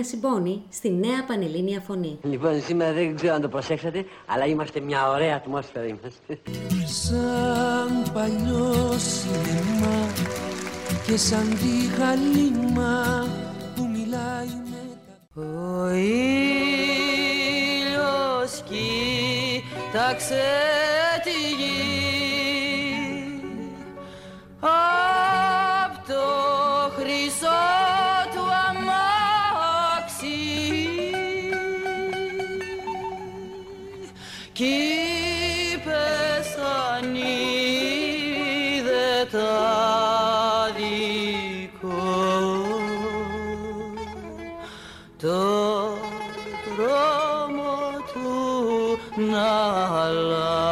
Συμπόνη στη νέα Πανελλήνια Φωνή. Λοιπόν, σήμερα δεν ξέρω αν το προσέξατε, αλλά είμαστε μια ωραία ατμόσφαιρα είμαστε. Σαν παλιό σινεμά και σαν τη γαλήμα που μιλάει με τα... Ο ήλιος κοίταξε τη γη απ' το χρυσό να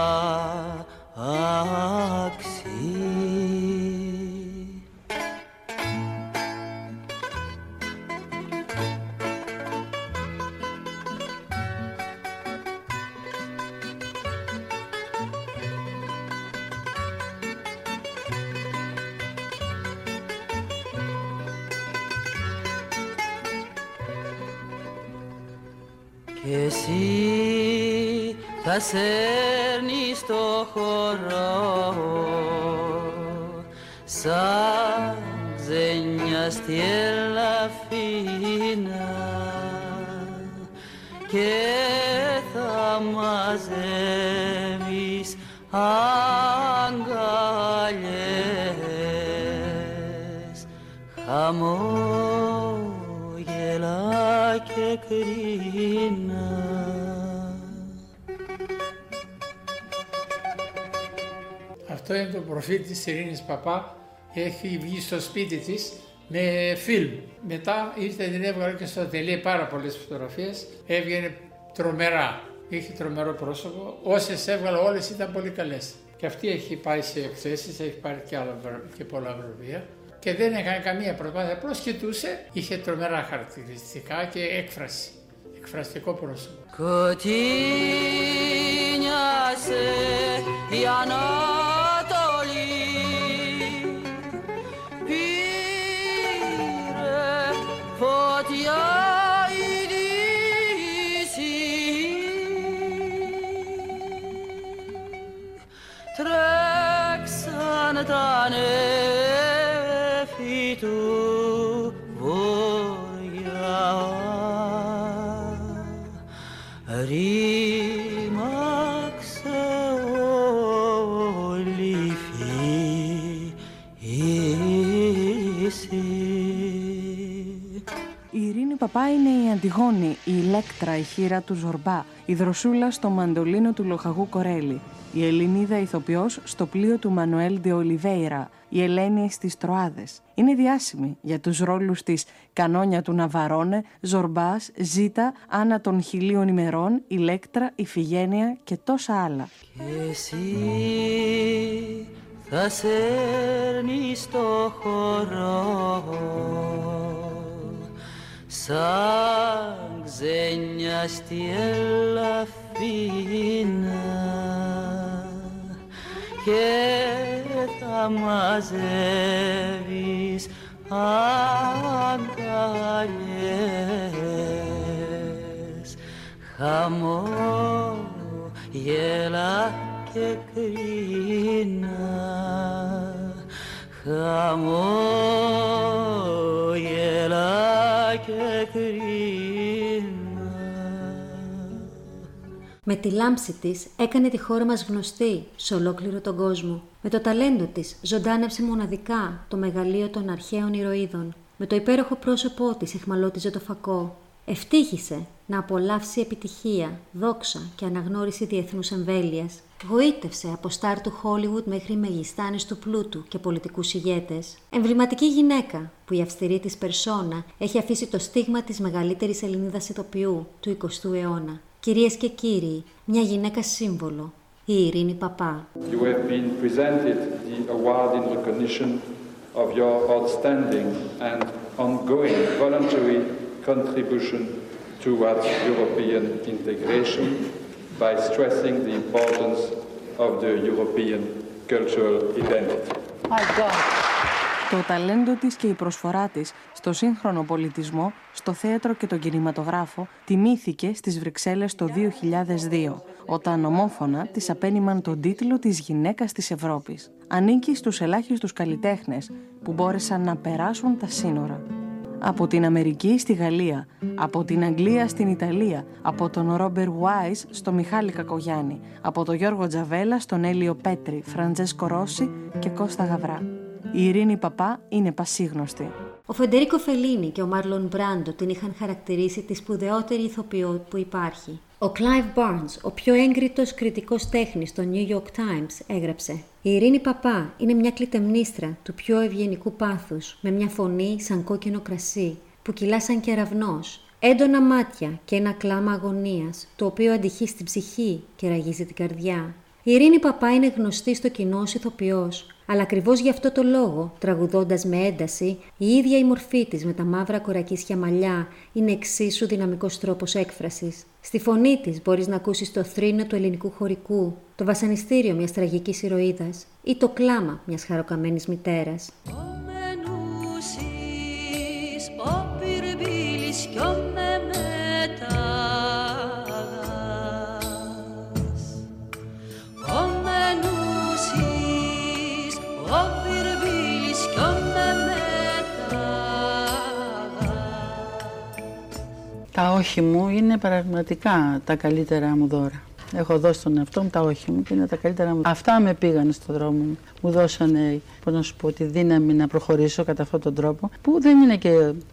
εσύ θα σέρνεις το χώρο σαν ξένια στη ελαφίνα και θα μαζεύεις αγκαλιές. Χαμόγελα και κρίνα Αυτό είναι το προφίλ της Ειρήνης Παπά. Έχει βγει στο σπίτι της με φιλμ. Μετά ήρθε την έβγαλε και στο ατελείο πάρα πολλές φωτογραφίες. Έβγαινε τρομερά. Είχε τρομερό πρόσωπο. Όσες έβγαλε όλες ήταν πολύ καλές. Και αυτή έχει πάει σε εκθέσεις, έχει πάρει και, άλλα, βρω- και πολλά βραβεία. Και δεν έκανε καμία προσπάθεια, απλώς κοιτούσε, είχε τρομερά χαρακτηριστικά και έκφραση, εκφραστικό πρόσωπο. Κοτίνιασε η Ανατολή Αντιγόνη, η Ηλέκτρα, η χείρα του Ζορμπά, η Δροσούλα στο μαντολίνο του Λοχαγού Κορέλη, η Ελληνίδα ηθοποιός στο πλοίο του Μανουέλ Ντε Ολιβέιρα, η Ελένη στις Τροάδες. Είναι διάσημη για τους ρόλους της Κανόνια του Ναβαρόνε, Ζορμπάς, Ζήτα, Άννα των Χιλίων ημερών, Ηλέκτρα, Ιφηγένεια και τόσα άλλα. Και εσύ θα σέρνεις το χώρο σαν ξένια στη ελαφίνα και θα μαζεύεις αγκαλιές. Χαμόγελα και κρίνα. Χαμόγελα και κρίνα Με τη λάμψη της έκανε τη χώρα μας γνωστή σε ολόκληρο τον κόσμο. Με το ταλέντο της ζωντάνευσε μοναδικά το μεγαλείο των αρχαίων ηρωίδων. Με το υπέροχο πρόσωπό της εχμαλώτιζε το φακό. Ευτύχησε να απολαύσει επιτυχία, δόξα και αναγνώριση διεθνούς εμβέλειας. Γοήτευσε από στάρ του Χόλιγουτ μέχρι μεγιστάνες του πλούτου και πολιτικούς ηγέτες. Εμβληματική γυναίκα που η αυστηρή της περσόνα έχει αφήσει το στίγμα της μεγαλύτερης Ελληνίδας ηθοποιού του 20ου αιώνα. Κυρίες και κύριοι, μια γυναίκα σύμβολο, η Ειρήνη Παπά. You have been presented the award in recognition of your outstanding and ongoing voluntary contribution towards European integration by stressing the importance of the European cultural identity. My God. Το ταλέντο της και η προσφορά της στο σύγχρονο πολιτισμό, στο θέατρο και τον κινηματογράφο τιμήθηκε στις Βρυξέλλες το 2002, όταν ομόφωνα της απένιμαν τον τίτλο της γυναίκας της Ευρώπης. Ανήκει στους ελάχιστους καλλιτέχνες που μπόρεσαν να περάσουν τα σύνορα. Από την Αμερική στη Γαλλία, από την Αγγλία στην Ιταλία, από τον Ρόμπερτ Γουάιζ στο Μιχάλη Κακογιάννη, από τον Γιώργο Τζαβέλα στον Έλιο Πέτρη, Φραντσέσκο Ρόζι και Κώστα Γαβρά. Η Ειρήνη Παπά είναι πασίγνωστη. Ο Φεντερίκο Φελίνη και ο Μάρλον Μπράντο την είχαν χαρακτηρίσει τη σπουδαιότερη ηθοποιό που υπάρχει. Ο Clive Barnes, ο πιο έγκριτος κριτικός τέχνης στο New York Times, έγραψε «Η Ειρήνη Παπά είναι μια Κλυταιμνήστρα του πιο ευγενικού πάθους, με μια φωνή σαν κόκκινο κρασί, που κυλά σαν κεραυνός, έντονα μάτια και ένα κλάμα αγωνίας, το οποίο αντηχεί στην ψυχή και ραγίζει την καρδιά. Η Ειρήνη Παπά είναι γνωστή στο κοινό ως ηθοποιός, αλλά ακριβώς γι' αυτό το λόγο, τραγουδώντας με ένταση, η ίδια η μορφή της με τα μαύρα κορακίσια μαλλιά είναι εξίσου δυναμικός τρόπος έκφρασης. Στη φωνή της μπορείς να ακούσεις το θρήνο του ελληνικού χωρικού, το βασανιστήριο μιας τραγικής ηρωίδας ή το κλάμα μιας χαροκαμένης μητέρας. Όχι μου είναι πραγματικά τα καλύτερα μου δώρα. Έχω δώσει τον εαυτό μου τα όχι μου και είναι τα καλύτερα μου. Αυτά με πήγαν στον δρόμο μου. Μου δώσανε, πώς να σου πω, τη δύναμη να προχωρήσω κατά αυτόν τον τρόπο, που δεν είναι και,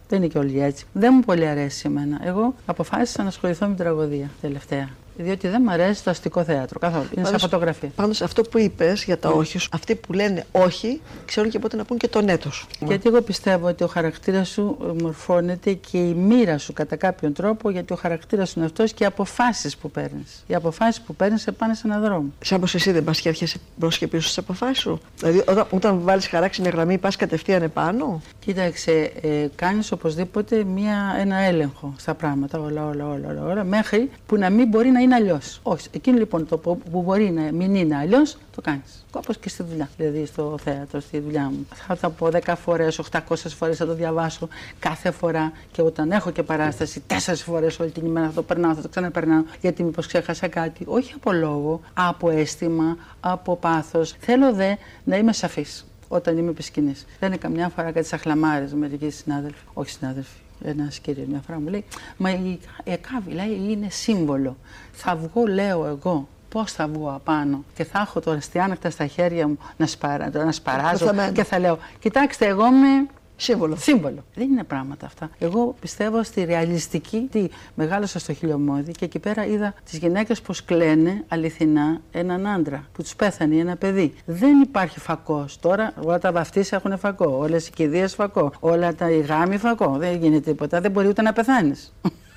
δεν είναι και όλοι έτσι. Δεν μου πολύ αρέσει εμένα. Εγώ αποφάσισα να ασχοληθώ με την τραγωδία τελευταία διότι δεν μου αρέσει το αστικό θέατρο καθόλου. Είναι σαν φωτογραφία. Πάντως αυτό που είπες για τα όχι σου, αυτοί που λένε όχι, ξέρουν και πότε να πούν και το ναι του. Γιατί εγώ πιστεύω ότι ο χαρακτήρας σου μορφώνεται και η μοίρα σου κατά κάποιον τρόπο, γιατί ο χαρακτήρας σου είναι αυτός και οι αποφάσεις που παίρνεις. Οι αποφάσεις που παίρνεις σε πάνε σε έναν δρόμο. Σαν πως εσύ δεν πας και έρχεσαι μπρος και πίσω στις αποφάσεις σου. Δηλαδή όταν, όταν βάλεις χαράξιμη γραμμή, πας κατευθείαν επάνω. Κοίταξε, ε, κάνεις οπωσδήποτε μία, ένα έλεγχο στα πράγματα, όλα, όλα, όλα, όλα, όλα, μέχρι που να μην μπορεί να είναι αλλιώς. Όχι. Εκείνο λοιπόν το που μπορεί να μην είναι αλλιώς, το κάνεις. Όπω και στη δουλειά. Δηλαδή στο θέατρο, στη δουλειά μου. Θα τα πω 10 φορές, 800 φορές θα το διαβάσω κάθε φορά. Και όταν έχω και παράσταση, 4 φορές όλη την ημέρα θα το περνάω, θα το ξαναπερνάω. Γιατί μήπως ξέχασα κάτι. Όχι από λόγο, από αίσθημα, από πάθος. Θέλω δε να είμαι σαφής όταν είμαι επί σκηνής. Λένε καμιά φορά κάτι σαν χλαμάρες μερικοί συνάδελφοι. Όχι συνάδελφοι, ένας κύριος μια φορά μου λέει, Μα η Εκάβη λέει είναι σύμβολο. Θα βγω, λέω εγώ, πώς θα βγω απάνω; Και θα έχω τώρα στιάνακτα στα χέρια μου να, σπαρα, να σπαράζω και θα λέω, Κοιτάξτε, εγώ είμαι Σύμβολο. Σύμβολο. Δεν είναι πράγματα αυτά. Εγώ πιστεύω στη ρεαλιστική. Τι μεγάλωσα στο χιλιομόδι και εκεί πέρα είδα τις γυναίκες πω κλαίνε αληθινά έναν άντρα που τους πέθανε ένα παιδί. Δεν υπάρχει φακός. Τώρα όλα τα βαφτίσια έχουν φακό. Όλες οι κηδείες φακό. Όλα τα γάμοι φακό. Δεν γίνεται τίποτα. Δεν μπορεί ούτε να πεθάνεις.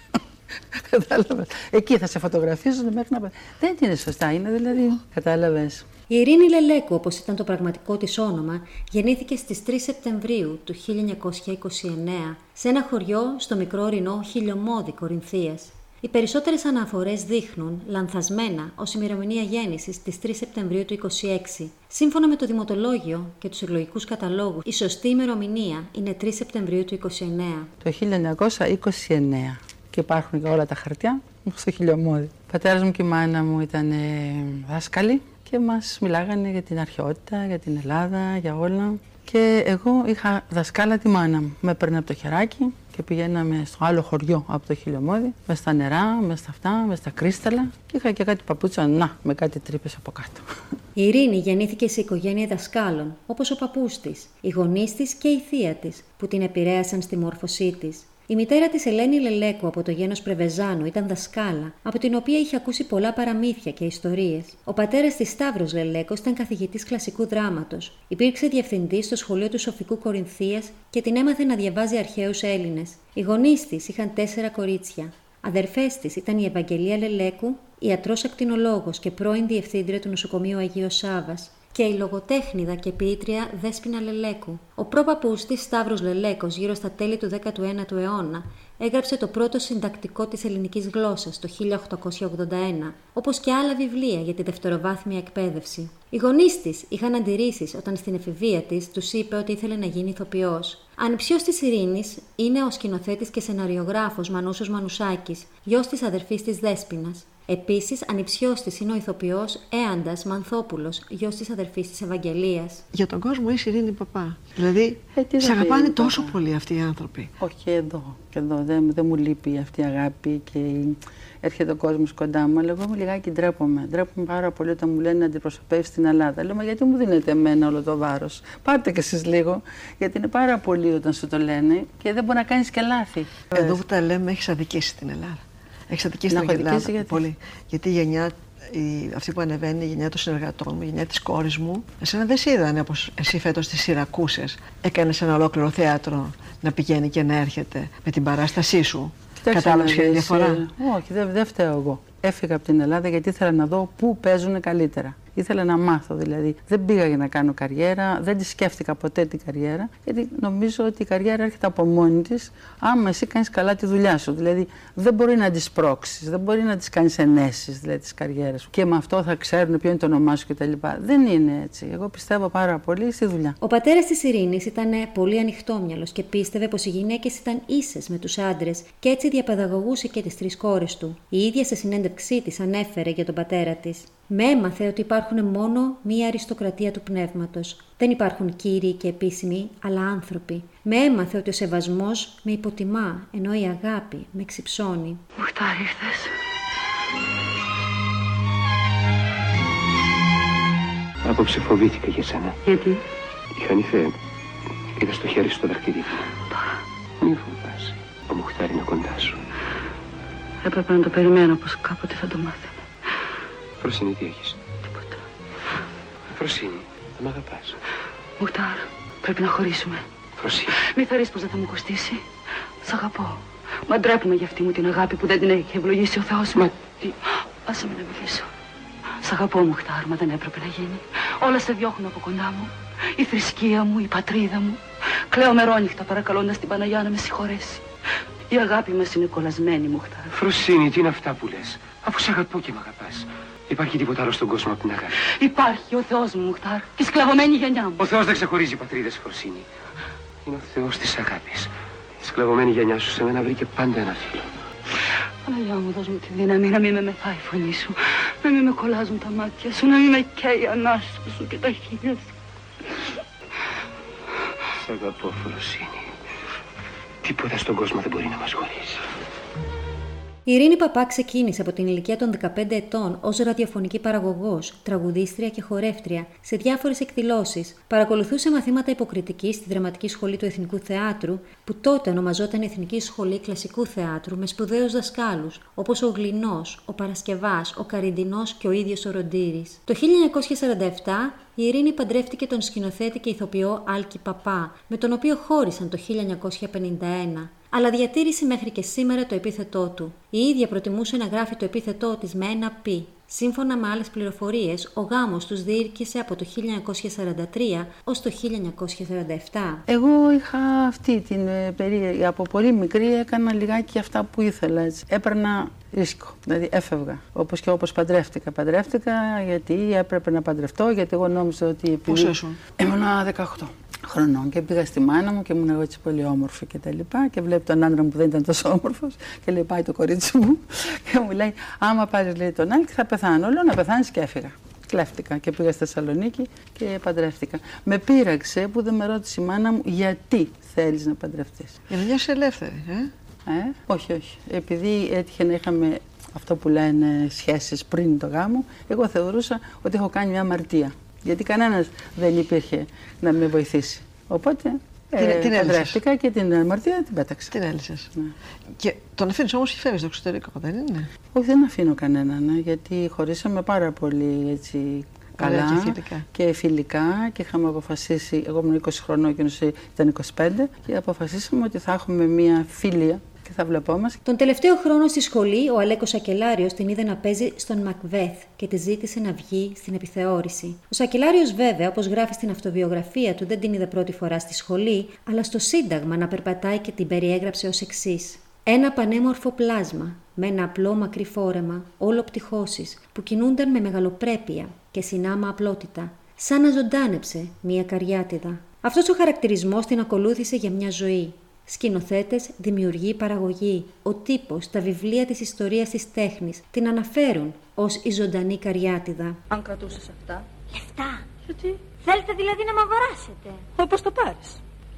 Κατάλαβες. Εκεί θα σε φωτογραφίζουν μέχρι να πεθάνει. Δεν είναι σωστά. Είναι δηλαδή. Κατάλαβες. Η Ειρήνη Λελέκου, όπως ήταν το πραγματικό της όνομα, γεννήθηκε στις 3 Σεπτεμβρίου του 1929 σε ένα χωριό στο μικρό ορεινό Χιλιομόδι Κορινθίας. Οι περισσότερες αναφορές δείχνουν, λανθασμένα, ως ημερομηνία γέννησης της 3 Σεπτεμβρίου του 26. Σύμφωνα με το Δημοτολόγιο και τους εκλογικούς καταλόγους, η σωστή ημερομηνία είναι 3 Σεπτεμβρίου του 29. Το 1929 και υπάρχουν και όλα τα χαρτιά στο χιλιομόδι. Ο πατέρας μου και η μάνα μου ήταν δάσκαλοι και μας μιλάγανε για την αρχαιότητα, για την Ελλάδα, για όλα. Και εγώ είχα δασκάλα τη μάνα μου. Με έπαιρνε από το χεράκι και πηγαίναμε στο άλλο χωριό από το χιλιομόδι, μες στα νερά, μες στα αυτά, μες στα κρίσταλα. Και είχα και κάτι παπούτσα, να, με κάτι τρύπες από κάτω. Η Ειρήνη γεννήθηκε σε οικογένεια δασκάλων, όπως ο παππούς της, οι γονείς της και η θεία της, που την επηρέασαν στη μόρφωσή της. Η μητέρα της Ελένη Λελέκου από το γένος Πρεβεζάνου ήταν δασκάλα, από την οποία είχε ακούσει πολλά παραμύθια και ιστορίες. Ο πατέρας της Σταύρος Λελέκος ήταν καθηγητής κλασικού δράματος. Υπήρξε διευθυντής στο σχολείο του Σοφικού Κορινθίας και την έμαθε να διαβάζει αρχαίους Έλληνες. Οι γονείς της είχαν τέσσερα κορίτσια. Αδερφές της ήταν η Ευαγγελία Λελέκου, ιατρός ακτινολόγος και πρώην διευθύντρια του νοσοκομείου Αγίου Σάβας, και η λογοτέχνηδα και ποιήτρια Δέσποινα Λελέκου. Ο πρόπαπούς της Σταύρος Λελέκος γύρω στα τέλη του 19ου αιώνα έγραψε το πρώτο συντακτικό της ελληνικής γλώσσας το 1881, όπως και άλλα βιβλία για τη δευτεροβάθμια εκπαίδευση. Οι γονείς της είχαν αντιρρήσεις όταν στην εφηβεία της τους είπε ότι ήθελε να γίνει ηθοποιός. Ανιψιός της Ειρήνης είναι ο σκηνοθέτης και σεναριογράφος Μανούσος Μανουσάκης, γιος της αδερφής της Δέσποινα. Επίσης, ανιψιό τη είναι ο ηθοποιός Έαντας Μανθόπουλος, γιος της αδερφής της Ευαγγελίας. Για τον κόσμο είσαι Ειρήνη Παπά. Δηλαδή, Ε, σε αγαπάνε τόσο πολύ αυτοί οι άνθρωποι. Όχι εδώ. Και εδώ δεν, δεν μου λείπει αυτή η αγάπη και η- έρχεται ο κόσμος κοντά μου. Αλλά εγώ μου λιγάκι ντρέπομαι. Ντρέπομαι πάρα πολύ όταν μου λένε να αντιπροσωπεύεις την Ελλάδα. Λέω, μα γιατί μου δίνετε εμένα όλο το βάρος; Πάρτε κι εσείς λίγο. Γιατί είναι πάρα πολύ όταν σου το λένε και δεν μπορεί να κάνεις και λάθη. Εδώ που τα λέμε, έχεις αδικήσει την Ελλάδα. Έχει αδικήσει Να την έχω Ελλάδα αδικήσει γιατί; πολύ. Γιατί η γενιά, η, αυτή που ανεβαίνει, η γενιά των συνεργατών μου, η γενιά της κόρης μου, εσένα δεν σε είδανε όπως εσύ φέτος τι Σιρακούσες. Έκανες ένα ολόκληρο θέατρο να πηγαίνει και να έρχεται με την παράστασή σου. Κατάλαβες ποια είναι η δεις, διαφορά; ε, Όχι, δεν δεν φταίω εγώ. Έφυγα από την Ελλάδα γιατί ήθελα να δω πού παίζουν καλύτερα. Ήθελα να μάθω δηλαδή. Δεν πήγα για να κάνω καριέρα, δεν τη σκέφτηκα ποτέ την καριέρα, γιατί νομίζω ότι η καριέρα έρχεται από μόνη της άμα εσύ κάνεις καλά τη δουλειά σου. Δηλαδή δεν μπορεί να τη πρόξεις, δεν μπορεί να τη κάνεις ενέσεις δηλαδή, της καριέρας σου. Και με αυτό θα ξέρουν ποιο είναι το όνομά σου κτλ. Δεν είναι έτσι. Εγώ πιστεύω πάρα πολύ στη δουλειά. Ο πατέρας της Ειρήνης ήταν πολύ ανοιχτόμυαλος και πίστευε πως οι γυναίκες ήταν ίσες με τους άντρες και έτσι διαπαιδαγωγούσε και τις τρεις κόρες του. Η ίδια σε συνέντευξή της ανέφερε για τον πατέρα της. Με έμαθε ότι υπάρχουν μόνο μία αριστοκρατία του πνεύματος. Δεν υπάρχουν κύριοι και επίσημοι, αλλά άνθρωποι. Με έμαθε ότι ο σεβασμός με υποτιμά, ενώ η αγάπη με ξυψώνει. Μουχτάρ ήρθες. Απόψε φοβήθηκα για σένα. Γιατί; Η Χανιφέ, είδα στο χέρι σου το δαχτυλίδι. Μη φοβάσαι. Ο Μουχτάρ είναι κοντά σου. Έπρεπε να το περιμένω πως κάποτε θα το μάθαινα. Φροσίνη, τι έχεις; Τίποτα. Φροσίνη, θα μ' αγαπάς. Μουχτάρ, πρέπει να χωρίσουμε. Φροσίνη. Μη θα πως δεν θα μου κοστίσει. Σ' αγαπώ. Μα ντρέπουμε για αυτή μου την αγάπη που δεν την έχει ευλογήσει ο Θεός μου. Μα τι... Άσε με να μιλήσω. Σ' αγαπώ, Μουχτάρ, μα δεν έπρεπε να γίνει. Όλα σε διώχνουν από κοντά μου. Η θρησκεία μου, η πατρίδα μου. Κλαίω μερόνυχτα παρακαλώντας την Παναγιά να με συγχωρέσει. Η αγάπη μας είναι κολλασμένη, Μουχτάρ. Φροσίνη, τι είναι αυτά που λες; Αφού σε αγαπώ και μ' αγαπάς. Υπάρχει τίποτα άλλο στον κόσμο από την αγάπη. Υπάρχει ο Θεός μου, Μουχτάρ, και η σκλαβωμένη γενιά μου. Ο Θεός δεν ξεχωρίζει πατρίδες, Φροσίνη. Είναι ο Θεός της αγάπης. Η σκλαβωμένη γενιά σου σε μένα βρήκε πάντα ένα φίλο. Παναγιά μου, δώσ' μου τη δύναμη να μην με μεθάει η φωνή σου, να μην με κολλάζουν τα μάτια σου, να μην με καίει η ανάσταση σου και τα χείλια σου. Σ' αγαπώ, Φροσίνη. Τίποτα στον κόσμο δεν μπορεί να μας χωρίσει. Η Ειρήνη Παπά ξεκίνησε από την ηλικία των 15 ετών ως ραδιοφωνική παραγωγός, τραγουδίστρια και χορεύτρια σε διάφορες εκδηλώσεις. Παρακολουθούσε μαθήματα υποκριτικής στη Δραματική Σχολή του Εθνικού Θεάτρου, που τότε ονομαζόταν Εθνική Σχολή Κλασικού Θεάτρου, με σπουδαίους δασκάλους, όπως ο Γλινό, ο Παρασκευάς, ο Καριντινό και ο ίδιος ο Ροντήρης. Το 1947 η Ειρήνη παντρεύτηκε τον σκηνοθέτη και ηθοποιό Άλκη Παπά, με τον οποίο χώρισαν το 1951 αλλά διατήρησε μέχρι και σήμερα το επίθετό του. Η ίδια προτιμούσε να γράφει το επίθετό της με ένα π. Σύμφωνα με άλλες πληροφορίες, ο γάμος τους διήρκησε από το 1943 ως το 1947. Εγώ είχα αυτή την ε, περίεργη. Από πολύ μικρή έκανα λιγάκι αυτά που ήθελα. Έτσι. Έπαιρνα ρίσκο. Δηλαδή έφευγα. Όπως και όπως παντρεύτηκα. Παντρεύτηκα γιατί έπρεπε να παντρευτώ, γιατί εγώ νόμιζα ότι. Επειδή... Πόσο ήσουν; Ήμουνα 18 χρονών και πήγα στη μάνα μου και ήμουν εγώ έτσι πολύ όμορφη και τα λοιπά και βλέπει τον άντρα μου που δεν ήταν τόσο όμορφος και λέει πάει το κορίτσι μου και μου λέει άμα πάρεις λέει τον Άλκη θα πεθάνω. Λέω να πεθάνεις και έφυγα. Κλέφτηκα και πήγα στη Θεσσαλονίκη και παντρεύτηκα. Με πείραξε που δεν με ρώτησε η μάνα μου γιατί θέλεις να παντρευτείς; Για να νιώσεις ελεύθερη, ε; Ε, όχι, όχι. Επειδή έτυχε να είχαμε αυτό που λένε σχέσεις πριν το γάμο, εγώ θεωρούσα ότι έχω κάνει μια αμαρτία. Γιατί κανένας δεν υπήρχε να με βοηθήσει. Οπότε Ε, την, την έλυσες. παντρεύτηκα και την αμαρτία την πέταξα. Την έλυσες. Ναι. Και τον αφήνεις όμως και φεύγεις στο εξωτερικό, δεν είναι; Όχι, δεν αφήνω κανέναν, ναι, γιατί χωρίσαμε πάρα πολύ έτσι, Ωραία καλά και φιλικά. και φιλικά και είχαμε αποφασίσει, εγώ ήμουν 20 χρονών και εκείνος ήταν 25 και αποφασίσαμε ότι θα έχουμε μία φίλια και θα βλεπόμαστε. Τον τελευταίο χρόνο στη σχολή, ο Αλέκος Σακελάριος την είδε να παίζει στον Μακβέθ και τη ζήτησε να βγει στην επιθεώρηση. Ο Σακελάριος, βέβαια, όπως γράφει στην αυτοβιογραφία του, δεν την είδε πρώτη φορά στη σχολή, αλλά στο Σύνταγμα να περπατάει και την περιέγραψε ως εξής. Ένα πανέμορφο πλάσμα, με ένα απλό μακρύ φόρεμα, όλο πτυχώσεις, που κινούνταν με μεγαλοπρέπεια και συνάμα απλότητα, σαν να ζωντάνεψε μία καριάτιδα. Αυτός ο χαρακτηρισμός την ακολούθησε για μια ζωή. Σκηνοθέτες, δημιουργοί, παραγωγή, ο τύπος, τα βιβλία της ιστορίας της τέχνης την αναφέρουν ως η ζωντανή καριάτιδα. Αν κρατούσες αυτά. Λεφτά. Γιατί; Θέλετε δηλαδή να με αγοράσετε; Όπω το πάρει.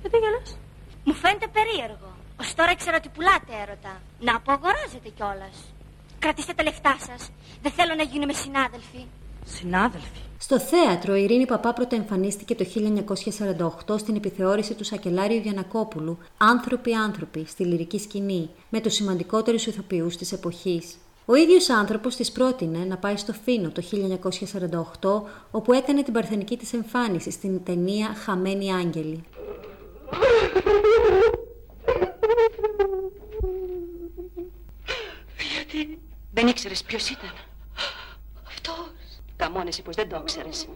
Γιατί γελάς; Μου φαίνεται περίεργο. Ω τώρα ήξερα ότι πουλάτε έρωτα. Να που αγοράζετε κιόλας. Κρατήστε τα λεφτά σας. Δεν θέλω να γίνουμε συνάδελφοι. Συνάδελφοι. Στο θέατρο, η Ειρήνη Παπά πρωτοεμφανίστηκε το 1948 στην επιθεώρηση του Σακελάριου Γιανακόπουλου «Άνθρωποι άνθρωποι» στη λυρική σκηνή, με τους σημαντικότερους ηθοποιούς της εποχής. Ο ίδιος άνθρωπος της πρότεινε να πάει στο Φίνο το 1948, όπου έκανε την παρθενική της εμφάνιση στην ταινία «Χαμένοι άγγελοι». Γιατί. Δεν ήξερες ποιος ήταν; Αυτό. Καμώνεσαι πως δεν το ήξερες.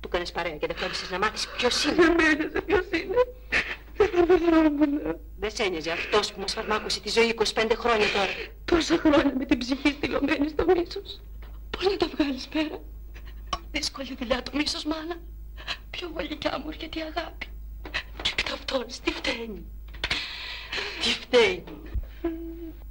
Του έκανε παρέα και δεν φρόντισε να μάθεις ποιος είναι. Δεν με ένοιαζε ποιος είναι. Δεν σε ένοιαζε αυτός που μας φαρμάκωσε τη ζωή 25 χρόνια τώρα. Τόσα χρόνια με την ψυχή στυλωμένη στο μίσος. Πώς να τα βγάλεις πέρα; Δύσκολη δουλειά το μίσος, μάνα. Πιο γολικιά μου έρχεται η αγάπη. Και εκ ταυτόν, τι φταίνει; Τι φταίνει;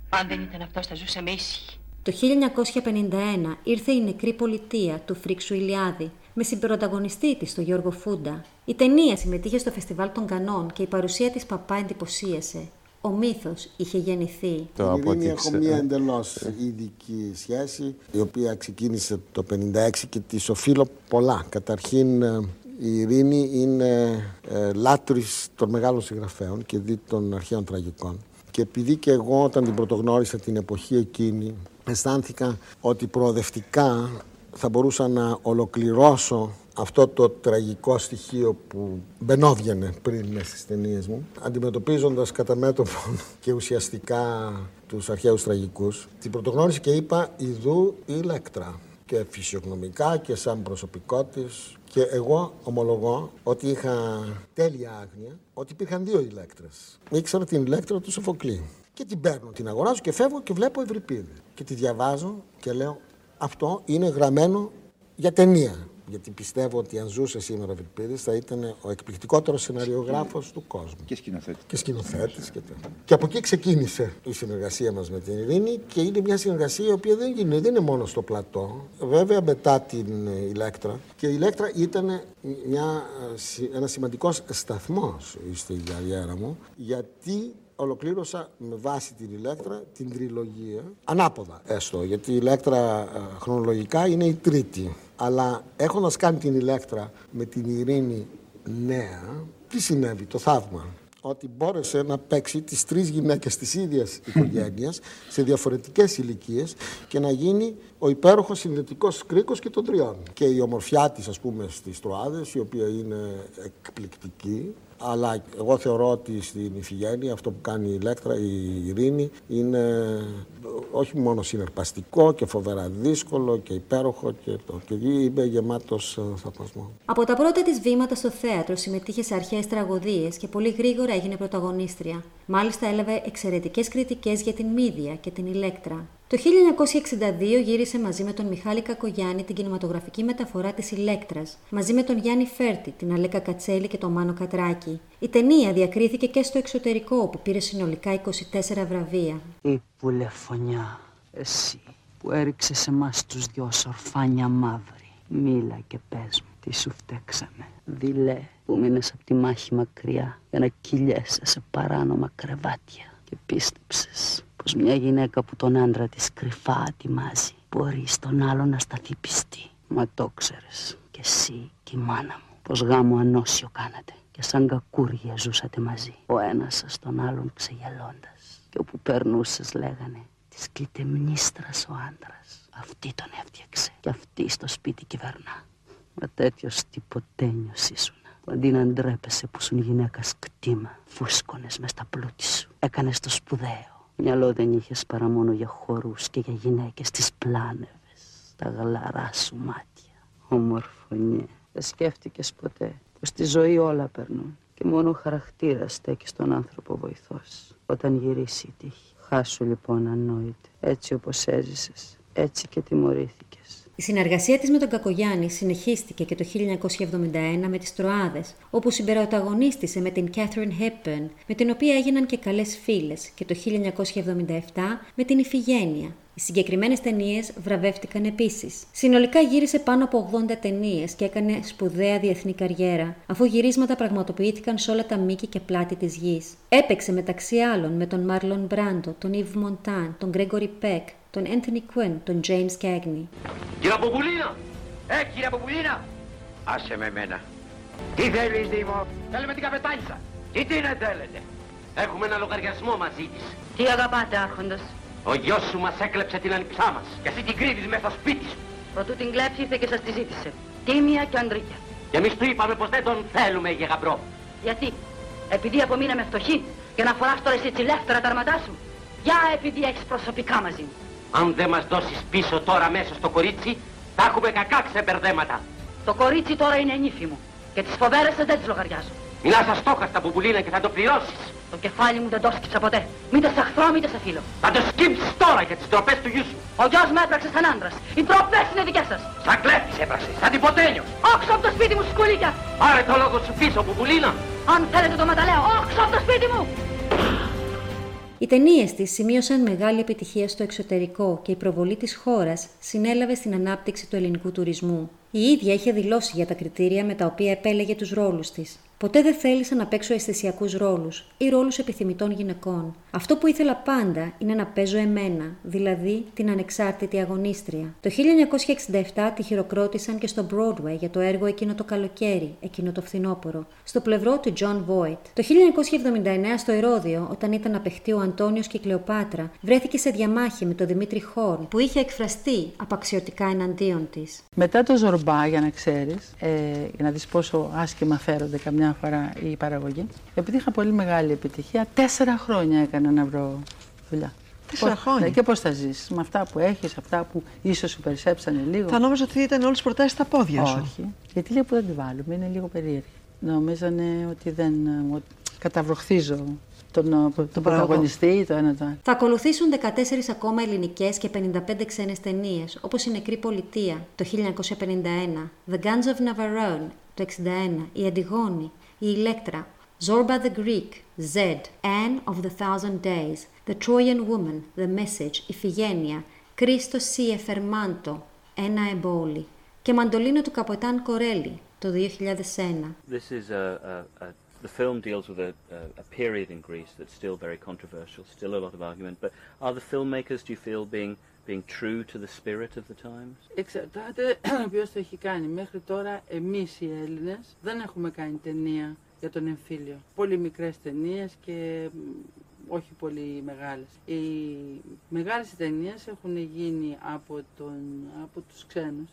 Αν δεν ήταν αυτός θα ζούσαμε ήσυχοι. Το 1951 ήρθε η νεκρή πολιτεία του Φρίξου Ηλιάδη με συμπροταγωνιστή της τον Γιώργο Φούντα. Η ταινία συμμετείχε στο Φεστιβάλ των Κανών και η παρουσία της Παπά εντυπωσίασε. Ο μύθος είχε γεννηθεί. Το Ειρήνη έχω μια εντελώς ειδική σχέση, η οποία ξεκίνησε το 1956 και της οφείλω πολλά. Καταρχήν, ε, η Ειρήνη είναι ε, λάτρης των μεγάλων συγγραφέων και δι των αρχαίων τραγικών. Και επειδή και εγώ όταν την πρωτογνώρισα την εποχή εκείνη, αισθάνθηκα ότι προοδευτικά θα μπορούσα να ολοκληρώσω αυτό το τραγικό στοιχείο που μπαινόβγαινε πριν μέσα στις ταινίες μου, αντιμετωπίζοντας κατά μέτωπον και ουσιαστικά τους αρχαίους τραγικούς. Την πρωτογνώρισα και είπα «Ιδού η Ηλέκτρα» και φυσιογνωμικά και σαν προσωπικό της και εγώ ομολογώ ότι είχα τέλεια άγνοια ότι υπήρχαν δύο ηλέκτρες. Ήξερα την ηλέκτρα του Σοφοκλή. Και την παίρνω, την αγοράζω και φεύγω και βλέπω Ευρυπίδη. Και τη διαβάζω και λέω αυτό είναι γραμμένο για ταινία. Γιατί πιστεύω ότι αν ζούσε σήμερα ο Ευρυπίδης θα ήταν ο εκπληκτικότερος σεναριογράφος του κόσμου. Και σκηνοθέτης. Και σκηνοθέτης και τέτοια. Και από εκεί ξεκίνησε η συνεργασία μας με την Ειρήνη και είναι μια συνεργασία η οποία δεν, γίνεται, δεν είναι μόνο στο πλατό. Βέβαια μετά την ε, Ηλέκτρα. Και η Ηλέκτρα ήταν μια, ε, ένα σημαντικός σταθμός στην καριέρα μου γιατί ολοκλήρωσα με βάση την Ηλέκτρα την τριλογία, ανάποδα έστω, γιατί η Ηλέκτρα ε, χρονολογικά είναι η τρίτη. Αλλά έχοντας κάνει την Ηλέκτρα με την Ειρήνη νέα, τι συνέβη, το θαύμα. Ότι μπόρεσε να παίξει τις τρεις γυναίκες της ίδιας οικογένειας σε διαφορετικές ηλικίες και να γίνει ο υπέροχος συνδετικός κρίκος και των τριών. Και η ομορφιά της, ας πούμε, στις Τροάδες, η οποία είναι εκπληκτική, αλλά εγώ θεωρώ ότι στην Ιφηγένεια αυτό που κάνει η Ηλέκτρα, η Ειρήνη, είναι όχι μόνο συναρπαστικό και φοβερά δύσκολο και υπέροχο και το και είμαι γεμάτος ε, θαυμασμό. Από τα πρώτα της βήματα στο θέατρο συμμετείχε σε αρχαίες τραγωδίες και πολύ γρήγορα έγινε πρωταγωνίστρια. Μάλιστα έλαβε εξαιρετικές κριτικές για την Μύδια και την Ηλέκτρα. Το 1962 γύρισε μαζί με τον Μιχάλη Κακογιάννη την κινηματογραφική μεταφορά της Ηλέκτρας, μαζί με τον Γιάννη Φέρτη, την Αλέκα Κατσέλη και τον Μάνο Κατράκη. Η ταινία διακρίθηκε και στο εξωτερικό, όπου πήρε συνολικά 24 βραβεία. Η πουλεφωνιά, εσύ που έριξες σε μας τους δυο σορφάνια μαύρη. Μίλα και πες μου, τι σου φταίξαμε. Δειλέ που μείνες από τη μάχη μακριά για να κυλιέσαι σε παράνομα κρεβάτια. Και πίστεψες πως μια γυναίκα που τον άντρα της κρυφά ετοιμάζει μπορεί στον άλλο να σταθεί πιστή. Μα το ξέρεις κι εσύ και η μάνα μου πως γάμο ανώσιο κάνατε. και σαν κακούργια ζούσατε μαζί. Ο ένας σας τον άλλον ξεγελώντας. Και όπου περνούσες λέγανε της κλητεμνίστρας ο άντρας. Αυτή τον έφτιαξε και αυτή στο σπίτι κυβερνά. Μα τέτοιος τυποτένιος ήσουν. Που αντί να ντρέπεσαι που σου γυναίκα κτήμα, φούσκωνες μες στα πλούτη σου. Έκανες το σπουδαίο. Μυαλό δεν είχες παρά μόνο για χορούς και για γυναίκες τις πλάνευες. Τα γλαρά σου μάτια. Ομορφωνιέ. Δεν σκέφτηκες ποτέ πως στη ζωή όλα περνούν. Και μόνο ο χαρακτήρας στέκει στον άνθρωπο βοηθός. Όταν γυρίσει η τύχη. Χάσου λοιπόν ανόητε. Έτσι όπως έζησες. Έτσι και τιμωρήθηκες. Η συνεργασία της με τον Κακογιάννη συνεχίστηκε και το 1971 με τις Τροάδες, όπου συμπεραταγωνίστησε με την Catherine Hepburn, με την οποία έγιναν και καλές φίλες, και το 1977 με την Ιφηγένεια. Οι συγκεκριμένες ταινίες βραβεύτηκαν επίσης. Συνολικά γύρισε πάνω από 80 ταινίες και έκανε σπουδαία διεθνή καριέρα, αφού γυρίσματα πραγματοποιήθηκαν σε όλα τα μήκη και πλάτη της γης. Έπαιξε μεταξύ άλλων με τον Μάρλον Μπράντο, τον Ιβ Μοντάν, τον Γκρέγκορι Πέκ, τον Anthony Quinn, τον James Cagney. Κύριε Ποπουλίνα! Ε, κύριε Ποπουλίνα! Άσε με μένα. Τι θέλεις, Δήμο; Θέλουμε την καπετάνισσα. Και τι να θέλετε; Έχουμε ένα λογαριασμό μαζί της. Τι αγαπάτε, Άρχοντας. Ο γιος σου μας έκλεψε την ανιψά μας. Και εσύ την κρύβεις μέσα στο σπίτι σου. Προτού την κλέψει ήρθε και σας τη ζήτησε. Τίμια και αντρίκια. Και εμείς του είπαμε πως δεν τον θέλουμε για γαμπρό. Γιατί, επειδή απομείναμε φτωχοί και να φοράς τώρα εσύ τσιλεύτερα τα αρματά σου. Για επειδή έχεις προσωπικά μαζί μου. Αν δεν μας δώσεις πίσω τώρα μέσα στο κορίτσι, θα έχουμε κακά ξεμπερδέματα. Το κορίτσι τώρα είναι νύφη μου και τις φοβέρες σας δεν τις λογαριάζω. Μιλάς αστόχαστα, Μπουμπουλίνα, και θα το πληρώσεις. Το κεφάλι μου δεν το σκύψα ποτέ. Μήτε σε αχθρό, μήτε σε φίλο. Θα το σκύψεις τώρα για τις τροπές του γιού σου. Ο γιος με έπραξε σαν άντρας. Οι τροπές είναι δικές σας. Σαν κλέφτης έπραξες, σαν τυποτένιος. Όξω από το σπίτι μου, σκουλίκια. Πάρε το λόγο σου πίσω, Μπουμπουλίνα. Αν θέλετε το μεταλλέω, όξω από το σπίτι μου. Οι ταινίες της σημείωσαν μεγάλη επιτυχία στο εξωτερικό και η προβολή της χώρας συνέλαβε στην ανάπτυξη του ελληνικού τουρισμού. Η ίδια είχε δηλώσει για τα κριτήρια με τα οποία επέλεγε τους ρόλους της. Ποτέ δεν θέλησα να παίξω αισθησιακούς ρόλους ή ρόλους επιθυμητών γυναικών. Αυτό που ήθελα πάντα είναι να παίζω εμένα, δηλαδή την ανεξάρτητη αγωνίστρια. Το 1967 τη χειροκρότησαν και στο Broadway για το έργο εκείνο το καλοκαίρι, εκείνο το φθινόπωρο, στο πλευρό του John Voight. Το 1979 στο Ηρόδιο, όταν ήταν να παιχτεί ο Αντώνιος και η Κλεοπάτρα, βρέθηκε σε διαμάχη με τον Δημήτρη Χόρν, που είχε εκφραστεί απαξιωτικά εναντίον της. Μετά το Ζορμπά, για να ξέρεις, ε, για να δεις πόσο άσχημα φέρονται καμιά φορά η παραγωγή. Επειδή είχα πολύ μεγάλη επιτυχία, τέσσερα χρόνια έκανα να βρω δουλειά. Τέσσερα χρόνια. Και πώς θα ζήσει με αυτά που έχεις, αυτά που ίσως σου περισσέψανε λίγο. Θα νόμιζα ότι ήταν όλες τι προτάσει στα πόδια σου. Όχι. Γιατί λέει που δεν τη βάλουμε, είναι λίγο περίεργη. Νομίζανε ότι δεν. Ότι καταβροχθίζω τον, τον πρωταγωνιστή, το ένα το άλλο. Θα ακολουθήσουν 14 ακόμα ελληνικές και 55 ξένες ταινίες, όπως Η Νεκρή Πολιτεία το 1951, The Guns of Navarone το 1961, Η Αντιγόνη, Η Ηλέκτρα, Zorba the Greek, Zed, Anne of the Thousand Days, The Trojan Woman, The Message, Ιφηγένεια, Κρίστο Σι Εφερμάντο, Ένα Εμπόλι και Μαντολίνο του Καποτάν Κορέλι το 2001. This is a, a, a the film deals with a, a, a period in Greece that's still very controversial, still a lot of argument. But are the filmmakers, do you feel, being being true to the spirit of the times? Εξαρτάται ποιος το έχει κάνει. Μέχρι τώρα εμείς οι Έλληνες δεν έχουμε κάνει ταινία για τον εμφύλιο. Πολύ μικρές ταινίες και όχι πολύ μεγάλες. Οι μεγάλες ταινίες έχουν γίνει από, τον, από τους ξένους.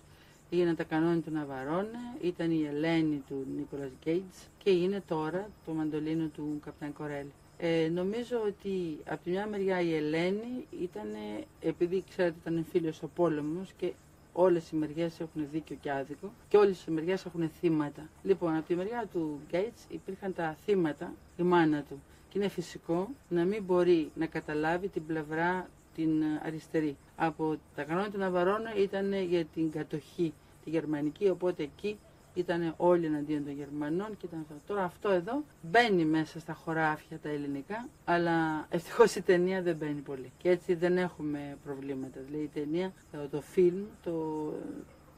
Έγιναν τα κανόνια του Ναβαρόνε, ήταν η Ελένη του Νίκολας Γκέιτς και είναι τώρα το μαντολίνο του Καπτάν Κορέλη. Ε, νομίζω ότι από τη μια μεριά η Ελένη ήταν, επειδή ξέρετε ήταν εμφύλιος ο πόλεμος και όλες οι μεριές έχουν δίκιο και άδικο και όλες οι μεριές έχουν θύματα. Λοιπόν, από τη μεριά του Γκέιτς υπήρχαν τα θύματα, η μάνα του. Και είναι φυσικό να μην μπορεί να καταλάβει την πλευρά την αριστερή. Από τα κανόνια του Ναβαρόνα ήταν για την κατοχή τη γερμανική, οπότε εκεί ήταν όλοι εναντίον των Γερμανών και ήταν αυτό. Τώρα αυτό εδώ μπαίνει μέσα στα χωράφια τα ελληνικά, αλλά ευτυχώς η ταινία δεν μπαίνει πολύ. Και έτσι δεν έχουμε προβλήματα. Δηλαδή η ταινία, το φιλμ, το,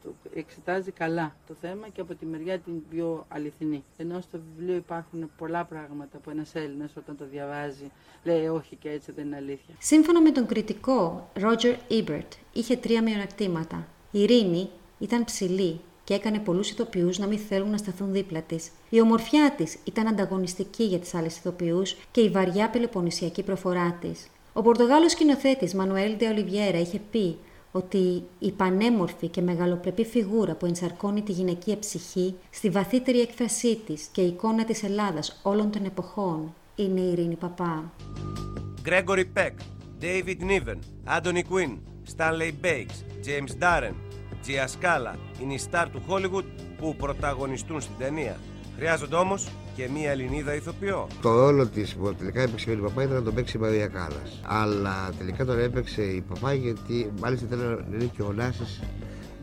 το εξετάζει καλά το θέμα και από τη μεριά την πιο αληθινή. Ενώ στο βιβλίο υπάρχουν πολλά πράγματα που ένας Έλληνας όταν το διαβάζει λέει όχι και έτσι δεν είναι αλήθεια. Σύμφωνα με τον κριτικό Roger Ebert, είχε τρία μειονεκτήματα. Η ειρήνη ήταν ψηλή και και έκανε πολλούς ηθοποιούς να μην θέλουν να σταθούν δίπλα της. Η ομορφιά της ήταν ανταγωνιστική για τις άλλες ηθοποιούς και η βαριά πελοποννησιακή προφορά της. Ο Πορτογάλος σκηνοθέτης Μανουέλ Ντε Ολιβιέρα είχε πει ότι η πανέμορφη και μεγαλοπρεπή φιγούρα που ενσαρκώνει τη γυναικεία ψυχή στη βαθύτερη έκφρασή της και η εικόνα της Ελλάδας όλων των εποχών είναι η Ειρήνη Παπά. Gregory Peck, David Niven, Anthony Quinn, Stanley Bakes, James Darren, Gia Scala είναι οι στάρ του Hollywood που πρωταγωνιστούν στην ταινία. Χρειάζονται όμως και μία Ελληνίδα ηθοποιό. Το ρόλο της που τελικά έπαιξε με την Παπά ήταν να τον παίξει η Μαρία Κάλλας. Αλλά τελικά τον έπαιξε η Παπά γιατί μάλιστα ήταν να είναι και ο Νάσης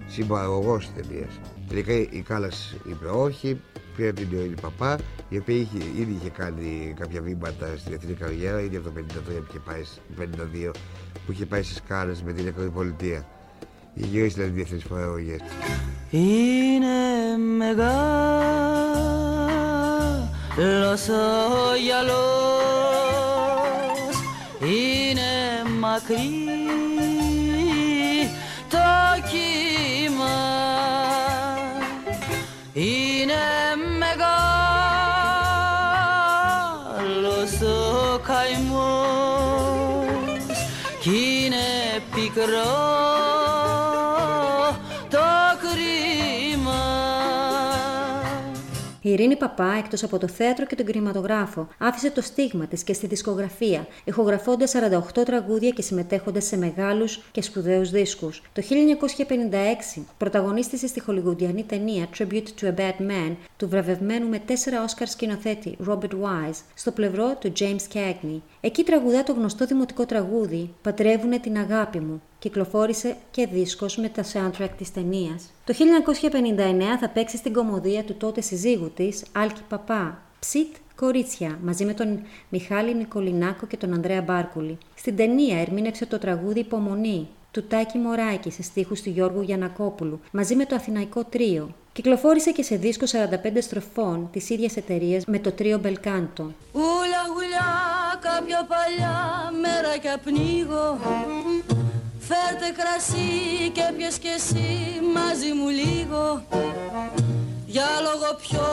συμπαραγωγός της ταινίας. Τελικά η Κάλλας είπε όχι, πήρε την Ιωάννη Παπά, η οποία είχε, ήδη είχε κάνει κάποια βήματα στην εθνική καριέρα, ήδη από το 53 που είχε πάει, 52, που είχε πάει στις Κάλε με την Πολιτεία. Η γύρω δηλαδή διεθνείς παραγωγέ. Είναι μεγάλος ο γυαλός, είναι μακρύ το κύμα, είναι μεγάλος ο καημός. Κι είναι πικρός Η Ειρήνη Παπά, εκτός από το θέατρο και τον κινηματογράφο, άφησε το στίγμα της και στη δισκογραφία, ηχογραφώντας 48 τραγούδια και συμμετέχοντας σε μεγάλους και σπουδαίους δίσκους. Το 1956 πρωταγωνίστησε στη χολιγουντιανή ταινία Tribute to a Bad Man του βραβευμένου με 4 Όσκαρ σκηνοθέτη Robert Wise στο πλευρό του James Cagney. Εκεί τραγουδά το γνωστό δημοτικό τραγούδι «Πατρεύουνε την αγάπη μου», κυκλοφόρησε και δίσκος με τα soundtrack της ταινίας. Το 1959 θα παίξει στην κομμωδία του τότε συζύγου της, Άλκη Παπά, «Ψιτ Κορίτσια, μαζί με τον Μιχάλη Νικολινάκο και τον Ανδρέα Μπάρκουλη. Στην ταινία ερμήνευσε το τραγούδι «Υπομονή» του Τάκη Μωράκη σε στίχους του Γιώργου Γιανακόπουλου, μαζί με το Αθηναϊκό Τρίο. Κυκλοφόρησε και σε δίσκο 45 στροφών της ίδιας εταιρείας με το τρίο Μπελκάντο. Ούλα γουλιά κάποια παλιά μέρα και πνίγω Φέρτε κρασί και πιες κι εσύ μαζί μου λίγο. Για λόγο ποιο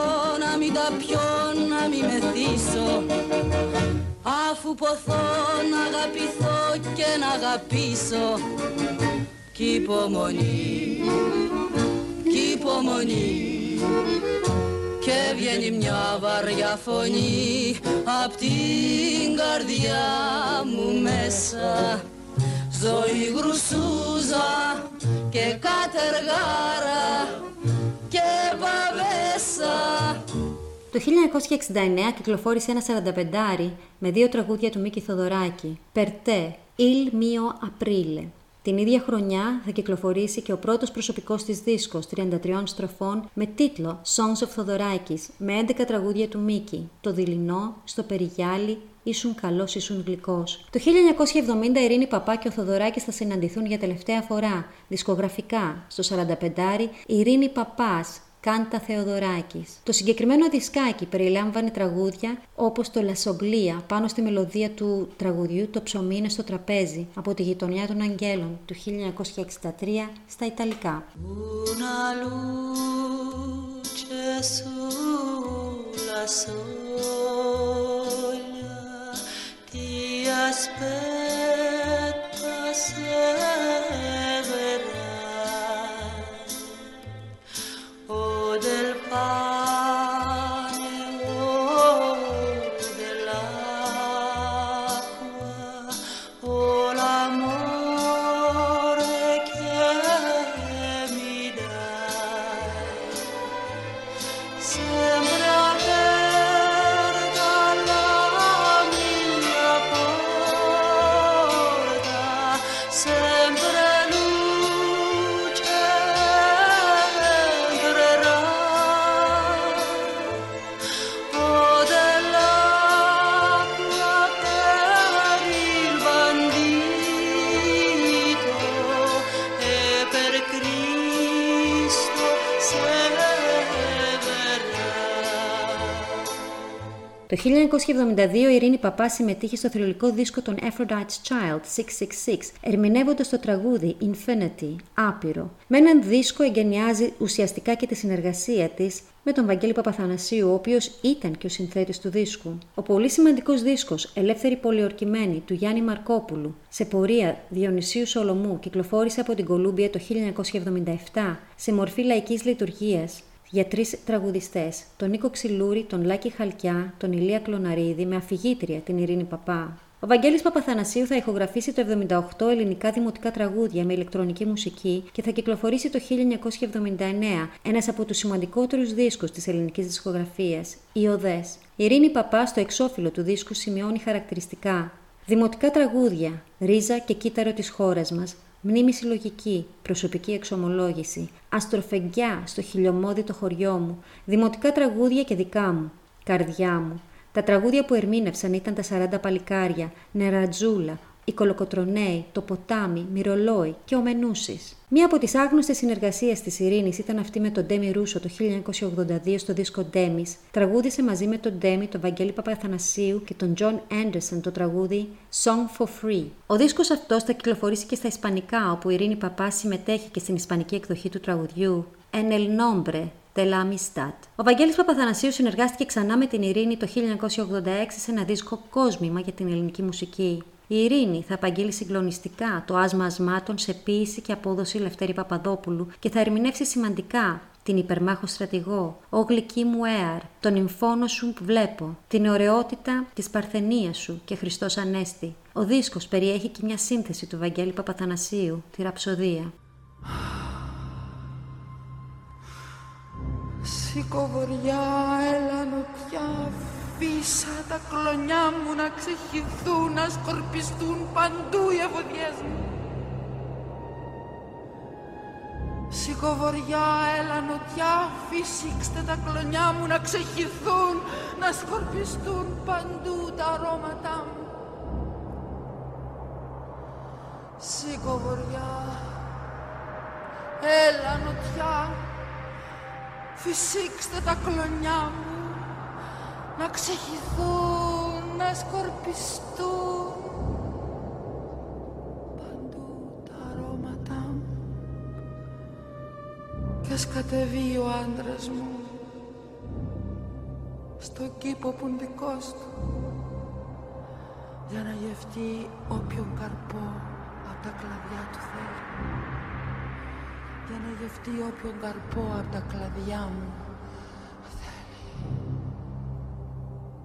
να μην τα πιω να μην μεθύσω Αφού ποθώ να αγαπηθώ και να αγαπήσω. Κι υπομονή, κι υπομονή. Και βγαίνει μια βαριά φωνή απ' την καρδιά μου μέσα ζωή γρουσούζα και κατεργάρα και παβέσα Το 1969 κυκλοφόρησε ένα 45 με δύο τραγούδια του Μίκη Θοδωράκη, «Περτέ», «Il mio aprile». Την ίδια χρονιά θα κυκλοφορήσει και ο πρώτος προσωπικός της δίσκος 33 στροφών με τίτλο Songs of Θοδωράκης με 11 τραγούδια του Μίκη, «Το δειλινό», «Στο περιγιάλι», «Ήσουν καλός, ήσουν γλυκός». Το 1970 η Ειρήνη Παπά και ο Θοδωράκης θα συναντηθούν για τελευταία φορά, δισκογραφικά, στο 45 η Ειρήνη Παπάς, Κάντα Θεοδωράκης. Το συγκεκριμένο δισκάκι περιλάμβανε τραγούδια όπως το Λασογκλία πάνω στη μελωδία του τραγουδιού «Το ψωμί είναι στο τραπέζι» από τη γειτονιά των Αγγέλων του 1963 στα Ιταλικά. Una luce sulla soglia ti aspetta Το 1972 η Ειρήνη Παπά συμμετείχε στο θρηλυκό δίσκο των Aphrodite's Child 666, ερμηνεύοντας το τραγούδι Infinity, άπειρο. Με έναν δίσκο εγκαινιάζει ουσιαστικά και τη συνεργασία της με τον Βαγγέλη Παπαθανασίου, ο οποίος ήταν και ο συνθέτης του δίσκου. Ο πολύ σημαντικός δίσκος Ελεύθερη Πολιορκημένη του Γιάννη Μαρκόπουλου σε πορεία Διονυσίου Σολομού κυκλοφόρησε από την Κολούμπια το 1977 σε μορφή λαϊκής λειτουργίας για τρεις τραγουδιστές, τον Νίκο Ξυλούρη, τον Λάκη Χαλκιά, τον Ηλία Κλωναρίδη, με αφηγήτρια την Ειρήνη Παπά. Ο Βαγγέλης Παπαθανασίου θα ηχογραφήσει το 78 ελληνικά δημοτικά τραγούδια με ηλεκτρονική μουσική και θα κυκλοφορήσει το 1979 ένας από τους σημαντικότερους δίσκους της ελληνικής δισκογραφίας, οι Οδές. Η Ειρήνη Παπά στο εξώφυλλο του δίσκου σημειώνει χαρακτηριστικά Δημοτικά τραγούδια, ρίζα και κύτταρο της χώρας μας, μνήμη συλλογική, προσωπική εξομολόγηση, αστροφεγγιά στο Χιλιομόδι το χωριό μου, δημοτικά τραγούδια και δικά μου, καρδιά μου. Τα τραγούδια που ερμήνευσαν ήταν τα 40 παλικάρια, Νεραντζούλα, οι Κολοκοτρονέοι, το ποτάμι, Μοιρολόι και ο Μενούσης. Μία από τις άγνωστες συνεργασίες της Ειρήνης ήταν αυτή με τον Ντέμι Ρούσο το 1982 στο δίσκο Ντέμις. Τραγούδησε μαζί με τον Ντέμι, τον Βαγγέλη Παπαθανασίου και τον Τζον Άντερσον το τραγούδι Song for Free. Ο δίσκος αυτός θα κυκλοφορήσει και στα Ισπανικά, όπου η Ειρήνη Παπά συμμετέχει και στην Ισπανική εκδοχή του τραγουδιού En el nombre de la amistad. Ο Βαγγέλης Παπαθανασίου συνεργάστηκε ξανά με την Ειρήνη το 1986 σε ένα δίσκο κόσμημα για την ελληνική μουσική. Η Ειρήνη θα απαγγείλει συγκλονιστικά το άσμα ασμάτων σε ποίηση και απόδοση Λευτέρη Παπαδόπουλου και θα ερμηνεύσει σημαντικά την υπερμάχο στρατηγό, «Ο γλυκή μου έαρ», τον εμφόνο σου που βλέπω, την ωραιότητα της παρθενίας σου και Χριστός Ανέστη. Ο δίσκος περιέχει και μια σύνθεση του Βαγγέλη Παπαθανασίου, τη ραψοδία. Σήκω βοριά, έλα νοτιά, Φύσα τα κλονιά μου να ξεχυθούν, να σκορπιστούν παντού οι ευωδιές μου. Σηκωβοριά, έλα νοτιά, φύσηξτε τα κλονιά μου να ξεχυθούν, να σκορπιστούν παντού τα αρώματά μου. Σηκωβοριά, έλα νοτιά, φυσήξτε τα κλονιά μου να ξεχυθούν, να σκορπιστούν παντού τα αρώματά μου. Και ας κατεβεί ο άντρας μου. Στο κήπο που είναι δικός του. Για να γευτεί όποιον καρπό από τα κλαδιά του θέλει. Για να γευτεί όποιον καρπό από τα κλαδιά μου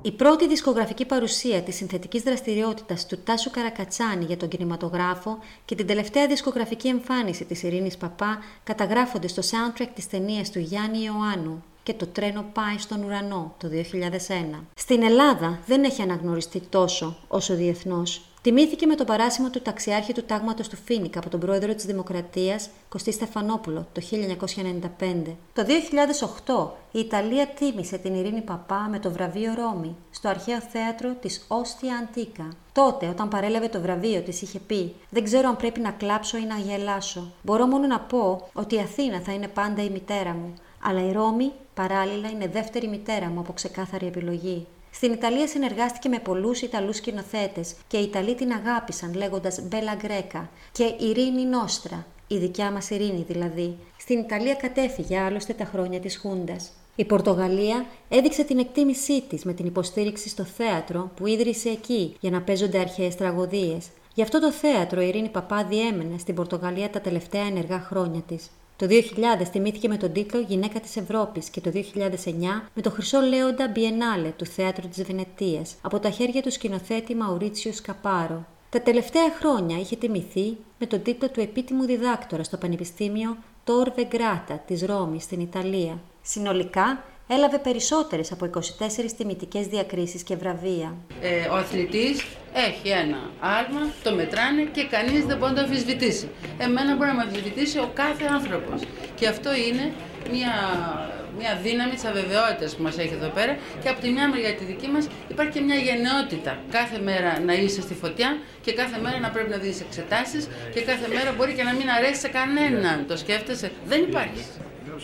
Η πρώτη δισκογραφική παρουσία της συνθετικής δραστηριότητας του Τάσου Καρακατσάνη για τον κινηματογράφο και την τελευταία δισκογραφική εμφάνιση της Ειρήνης Παπά καταγράφονται στο soundtrack της ταινίας του Γιάννη Ιωάννου και το τρένο πάει στον ουρανό το 2001. Στην Ελλάδα δεν έχει αναγνωριστεί τόσο όσο διεθνώς Τιμήθηκε με το παράσημο του ταξιάρχη του τάγματος του Φίνικα από τον πρόεδρο της Δημοκρατίας, Κωστή Στεφανόπουλο, το 1995. Το 2008 η Ιταλία τίμησε την Ειρήνη Παπά με το βραβείο Ρώμη στο αρχαίο θέατρο της Όστια Αντίκα. Τότε, όταν παρέλαβε το βραβείο της, είχε πει «Δεν ξέρω αν πρέπει να κλάψω ή να γελάσω. Μπορώ μόνο να πω ότι η Αθήνα θα είναι πάντα η μητέρα μου, αλλά η Ρώμη παράλληλα είναι δεύτερη μητέρα μου από ξεκάθαρη επιλογή. Στην Ιταλία συνεργάστηκε με πολλούς Ιταλούς σκηνοθέτες και οι Ιταλοί την αγάπησαν λέγοντας Μπέλα Γκρέκα και Ειρήνη Νόστρα, η δικιά μας Ειρήνη δηλαδή. Στην Ιταλία κατέφυγε άλλωστε τα χρόνια της Χούντας. Η Πορτογαλία έδειξε την εκτίμησή της με την υποστήριξη στο θέατρο που ίδρυσε εκεί για να παίζονται αρχαίες τραγωδίες. Γι' αυτό το θέατρο η Ειρήνη Παπά διέμενε στην Πορτογαλία τα τελευταία ενεργά χρόνια της. Το 2000 τιμήθηκε με τον τίτλο Γυναίκα της Ευρώπης και το 2009 με το Χρυσό Λέοντα Μπιενάλε του Θέατρου της Βενετίας από τα χέρια του σκηνοθέτη Μαουρίτσιο Σκαπάρο. Τα τελευταία χρόνια είχε τιμηθεί με τον τίτλο του επίτιμου διδάκτορα στο Πανεπιστήμιο Τόρβε Γκράτα της Ρώμης στην Ιταλία. Συνολικά έλαβε περισσότερες από 24 τιμητικές διακρίσεις και βραβεία. Ε, ο αθλητής έχει ένα άλμα, το μετράνε και κανείς δεν μπορεί να το αμφισβητήσει. Εμένα μπορεί να με αμφισβητήσει ο κάθε άνθρωπος. Και αυτό είναι μια, μια δύναμη της αβεβαιότητας που μας έχει εδώ πέρα και από τη μια μεριά τη δική μας υπάρχει και μια γενναιότητα. Κάθε μέρα να είσαι στη φωτιά και κάθε μέρα να πρέπει να δεις εξετάσεις και κάθε μέρα μπορεί και να μην αρέσει σε κανέναν. Το σκέφτεσαι. Δεν υπάρχει.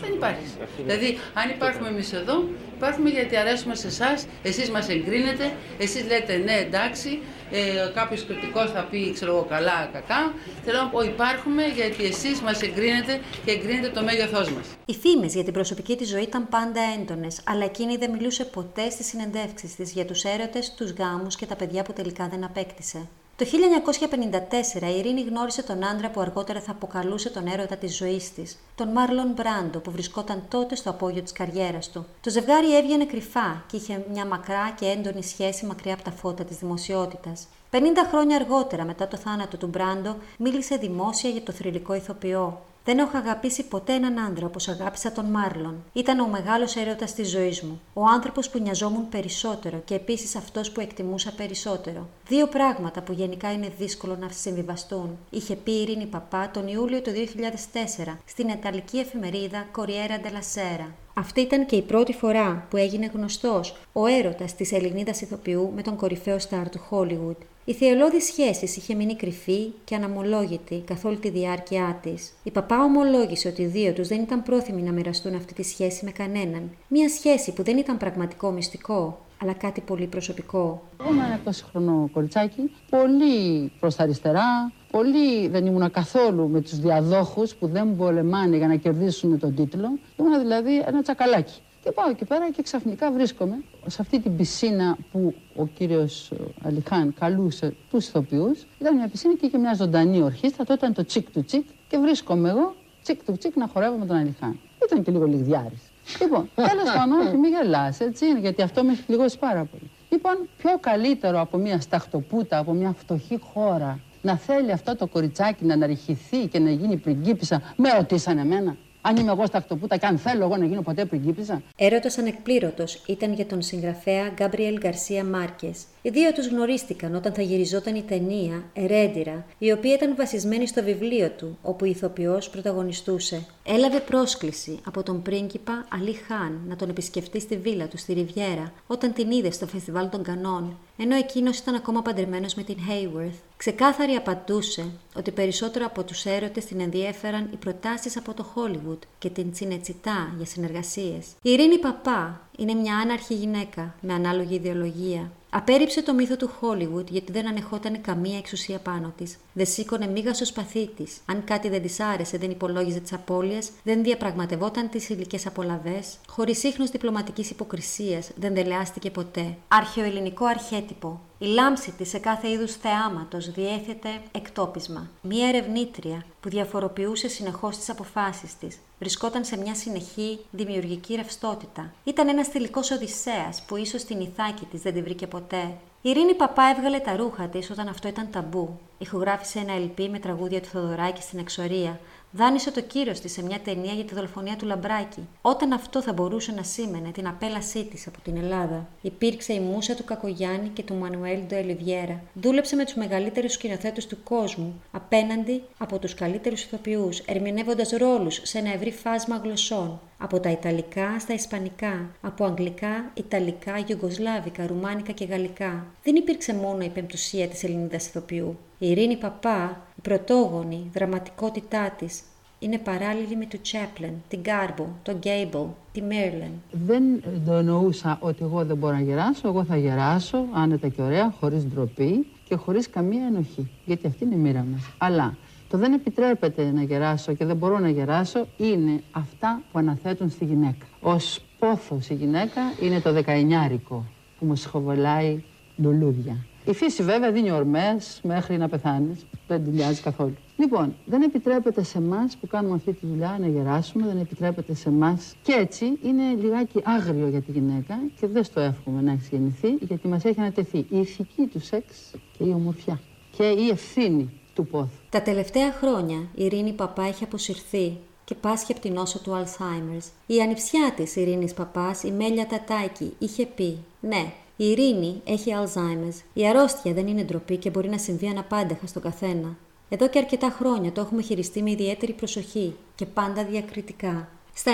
Δεν υπάρχει. Δηλαδή, αν υπάρχουμε εμείς εδώ, Υπάρχουμε γιατί αρέσουμε σε εσάς, εσείς μας εγκρίνετε, εσείς λέτε ναι, εντάξει, ε, κάποιος κριτικός θα πει ξέρω εγώ καλά, κακά. Θέλω να πω, υπάρχουμε γιατί εσείς μας εγκρίνετε και εγκρίνετε το μέγεθός μας. Οι φήμες για την προσωπική της ζωή ήταν πάντα έντονες, αλλά εκείνη δεν μιλούσε ποτέ στις συνεντεύξεις της για τους έρωτες, τους γάμους και τα παιδιά που τελικά δεν απέκτησε. Το 1954 η Ειρήνη γνώρισε τον άντρα που αργότερα θα αποκαλούσε τον έρωτα της ζωής της, τον Μάρλον Μπράντο που βρισκόταν τότε στο απόγειο της καριέρας του. Το ζευγάρι έβγαινε κρυφά και είχε μια μακρά και έντονη σχέση μακριά από τα φώτα της δημοσιότητας. 50 χρόνια αργότερα μετά το θάνατο του Μπράντο μίλησε δημόσια για το θρηλυκό ηθοποιό. Δεν έχω αγαπήσει ποτέ έναν άντρα όπως αγάπησα τον Μάρλον. Ήταν ο μεγάλος έρωτας της ζωής μου. Ο άνθρωπος που νοιαζόμουν περισσότερο και επίσης αυτός που εκτιμούσα περισσότερο. Δύο πράγματα που γενικά είναι δύσκολο να συμβιβαστούν, είχε πει η Ειρήνη Παπά τον Ιούλιο του 2004 στην Ιταλική εφημερίδα Corriere della Sera. Αυτή ήταν και η πρώτη φορά που έγινε γνωστός ο έρωτας της Ελληνίδας ηθοποιού με τον κορυφαίο στάρ του Hollywood. Η θειολόδη σχέση είχε μείνει κρυφή και αναμολόγητη καθ' όλη τη διάρκεια της. Η παπά ομολόγησε ότι οι δύο τους δεν ήταν πρόθυμοι να μοιραστούν αυτή τη σχέση με κανέναν. Μια σχέση που δεν ήταν πραγματικό μυστικό, αλλά κάτι πολύ προσωπικό. Εγώ ήμουν ένα 20 χρονό κοριτσάκι, πολύ προς τα αριστερά, πολύ δεν ήμουν καθόλου με τους διαδόχους που δεν πολεμάνε για να κερδίσουν τον τίτλο. Ήμουν δηλαδή ένα τσακαλάκι. Και πάω εκεί πέρα και ξαφνικά βρίσκομαι σε αυτή την πισίνα που ο κύριος Αλιχάν καλούσε τους ηθοποιούς. Ήταν μια πισίνα και είχε μια ζωντανή ορχήστρα, τότε ήταν το τσικ του τσικ και βρίσκομαι εγώ τσικ του τσικ να χορεύω με τον Αλιχάν. Ήταν και λίγο λιγδιάρης. Λοιπόν, τέλος πάντων, όχι, μην γελάς, έτσι είναι, γιατί αυτό με έχει πληγώσει πάρα πολύ. Λοιπόν, πιο καλύτερο από μια σταχτοπούτα, από μια φτωχή χώρα, να θέλει αυτό το κοριτσάκι να αναρριχηθεί και να γίνει πριγκίπισσα, με ρωτήσανε εμένα. Αν είμαι εγώ στα ακτοπούτα και αν θέλω εγώ να γίνω ποτέ πριγκίπισσα. Έρωτα ανεκπλήρωτος ήταν για τον συγγραφέα Γκάμπριελ Γκαρσία Μάρκε. Οι δύο τους γνωρίστηκαν όταν θα γυριζόταν η ταινία Ερέντιρα, η οποία ήταν βασισμένη στο βιβλίο του, όπου η ηθοποιός πρωταγωνιστούσε. Έλαβε πρόσκληση από τον πρίγκιπα Αλή Χάν να τον επισκεφτεί στη βίλα του στη Ριβιέρα, όταν την είδε στο φεστιβάλ των Κανών, ενώ εκείνος ήταν ακόμα παντρεμένος με την Hayworth. Ξεκάθαρη απαντούσε ότι περισσότερο από τους έρωτες την ενδιέφεραν οι προτάσεις από το Hollywood και την τσινετσιτά για συνεργασίες. Η Ειρήνη Παπά είναι μια άναρχη γυναίκα με ανάλογη ιδεολογία. Απέριψε το μύθο του Hollywood γιατί δεν ανεχόταν καμία εξουσία πάνω της. Δεν σήκωνε μίγα στο σπαθί της. Αν κάτι δεν της άρεσε, δεν υπολόγιζε τις απώλειες, δεν διαπραγματευόταν τις υλικές απολαυέ. Χωρίς ίχνος διπλωματικής υποκρισίας, δεν δελεάστηκε ποτέ. Αρχαιοελληνικό αρχέτυπο. Η λάμψη της σε κάθε είδους θεάματος διέθετε εκτόπισμα. Μία ερευνήτρια που διαφοροποιούσε συνεχώς τις αποφάσεις της. Βρισκόταν σε μια συνεχή δημιουργική ρευστότητα. Ήταν ένας τελικός Οδυσσέας που ίσως την Ιθάκη της δεν την βρήκε ποτέ. Η Ειρήνη Παπά έβγαλε τα ρούχα της όταν αυτό ήταν ταμπού. Ηχογράφησε ένα LP με τραγούδια του Θοδωράκη στην εξορία δάνεισε το κύριο της σε μια ταινία για τη δολοφονία του Λαμπράκη, όταν αυτό θα μπορούσε να σήμαινε την απέλασή της από την Ελλάδα. Υπήρξε η μουσα του Κακογιάννη και του Μανουέλ Ντοελιβιέρα. Δούλεψε με τους μεγαλύτερους σκηνοθέτες του κόσμου, απέναντι από τους καλύτερους ηθοποιούς, ερμηνεύοντας ρόλους σε ένα ευρύ φάσμα γλωσσών. Από τα Ιταλικά στα Ισπανικά, από Αγγλικά, Ιταλικά, Ιουγκοσλάβικα, Ρουμάνικα και Γαλλικά. Δεν υπήρξε μόνο η πεμπτουσία της Ελληνίδας ηθοποιού. Η Ειρήνη Παπά, η πρωτόγονη δραματικότητά της, είναι παράλληλη με του Τσέπλεν, την Γκάρμπο, τον Γκέιμπл, τη Μέρλεν. Δεν το εννοούσα ότι εγώ δεν μπορώ να γεράσω. Εγώ θα γεράσω άνετα και ωραία, χωρίς ντροπή και χωρίς καμία ενοχή. Γιατί αυτή είναι η μοίρα μας. Αλλά το δεν επιτρέπεται να γεράσω και δεν μπορώ να γεράσω είναι αυτά που αναθέτουν στη γυναίκα. Ως πόθος η γυναίκα είναι το δεκαενιάρικο που μου σχοβολάει λουλούδια. Η φύση βέβαια δίνει ορμές μέχρι να πεθάνεις. Δεν την νοιάζει καθόλου. Λοιπόν, δεν επιτρέπεται σε εμάς που κάνουμε αυτή τη δουλειά να γεράσουμε, δεν επιτρέπεται σε εμάς. Και έτσι είναι λιγάκι άγριο για τη γυναίκα και δεν στο εύχομαι να έχει γεννηθεί, γιατί μας έχει ανατεθεί η ηθική του σεξ και η ομορφιά. Και η ευθύνη του πόθου. Τα τελευταία χρόνια η Ειρήνη Παπά έχει αποσυρθεί και πάσχει από την νόσο του Alzheimer's. Η ανιψιά της Ειρήνης Παπάς, η Μέλια Τατάκη, είχε πει: Ναι, η Ειρήνη έχει Alzheimer's. Η αρρώστια δεν είναι ντροπή και μπορεί να συμβεί αναπάντεχα στον καθένα. Εδώ και αρκετά χρόνια το έχουμε χειριστεί με ιδιαίτερη προσοχή και πάντα διακριτικά. Στα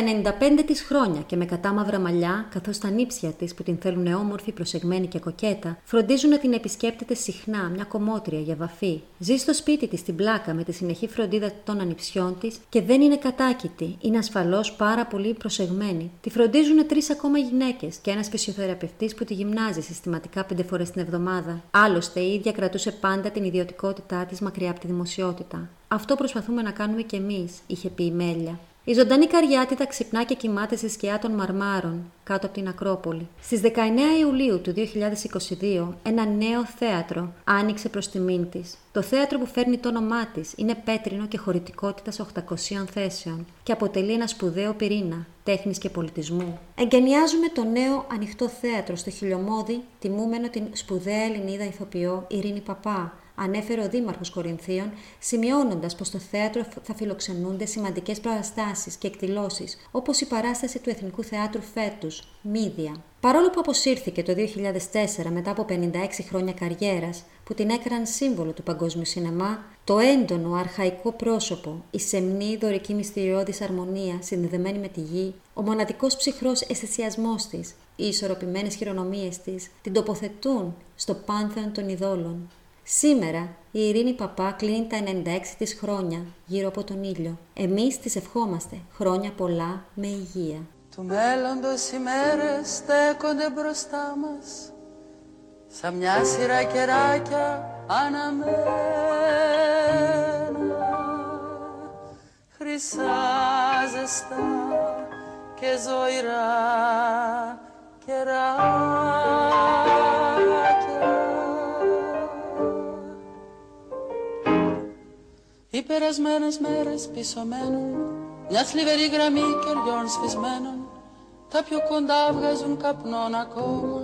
95 της χρόνια και με κατάμαυρα μαλλιά, καθώς τα νύψια της που την θέλουν όμορφη, προσεγμένη και κοκέτα, φροντίζουν να την επισκέπτεται συχνά μια κομμότρια για βαφή. Ζει στο σπίτι της στην πλάκα με τη συνεχή φροντίδα των ανιψιών της και δεν είναι κατάκητη, είναι ασφαλώς πάρα πολύ προσεγμένη. Τη φροντίζουν τρεις ακόμα γυναίκες και ένας φυσιοθεραπευτής που τη γυμνάζει συστηματικά πέντε φορές την εβδομάδα. Άλλωστε η ίδια κρατούσε πάντα την ιδιωτικότητά της μακριά από τη δημοσιότητα. Αυτό προσπαθούμε να κάνουμε κι εμείς, είχε πει η Μέλια. Η ζωντανή καριάτιδα ξυπνά και κοιμάται στη σκιά των Μαρμάρων, κάτω από την Ακρόπολη. Στις 19 Ιουλίου του 2022, ένα νέο θέατρο άνοιξε προς τιμήν της. Το θέατρο που φέρνει το όνομά της είναι πέτρινο και χωρητικότητας 800 θέσεων και αποτελεί ένα σπουδαίο πυρήνα τέχνης και πολιτισμού. Εγκαινιάζουμε το νέο ανοιχτό θέατρο στο Χιλιομόδι, τιμούμενο την σπουδαία Ελληνίδα ηθοποιό Ειρήνη Παπά, ανέφερε ο Δήμαρχος Κορινθίων, σημειώνοντας πως στο θέατρο θα φιλοξενούνται σημαντικές παραστάσεις και εκδηλώσεις, όπως η παράσταση του Εθνικού Θεάτρου φέτους, Μίδια. Παρόλο που αποσύρθηκε το 2004 μετά από 56 χρόνια καριέρας, που την έκαναν σύμβολο του παγκόσμιου σινεμά, το έντονο αρχαϊκό πρόσωπο, η σεμνή δωρική μυστηριώδης αρμονία συνδεδεμένη με τη γη, ο μοναδικός ψυχρός αισθησιασμός της, οι ισορροπημένες χειρονομίες της, την τοποθετούν στο πάνθεον των ειδόλων. Σήμερα η Ειρήνη Παπά κλείνει τα 96 της χρόνια γύρω από τον ήλιο. Εμείς της ευχόμαστε χρόνια πολλά με υγεία. Του μέλλοντος οι μέρες στέκονται μπροστά μας σαν μια σειρά κεράκια αναμένα χρυσά ζεστά και ζωηρά κεράκια Οι περασμένες μέρες πίσω μένουν μια θλιβερή γραμμή κεριών σφισμένων τα πιο κοντά βγάζουν καπνών ακόμα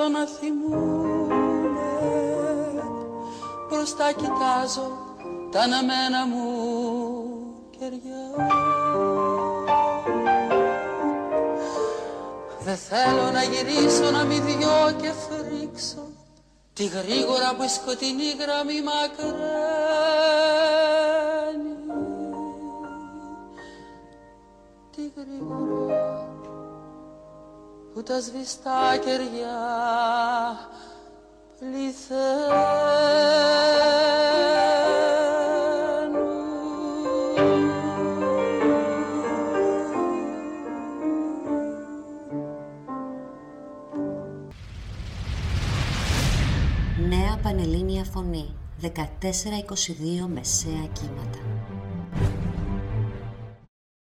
πρώτο φως το να θυμούμαι μπροστά κοιτάζω τα αναμένα μου κεριά. Δεν θέλω να γυρίσω να μη δυο και φρίξω τη γρήγορα που η σκοτεινή γραμμή μακραίνει τα σβηστά κεριά. Νέα Πανελλήνια Φωνή. 14-22 μεσαία κύματα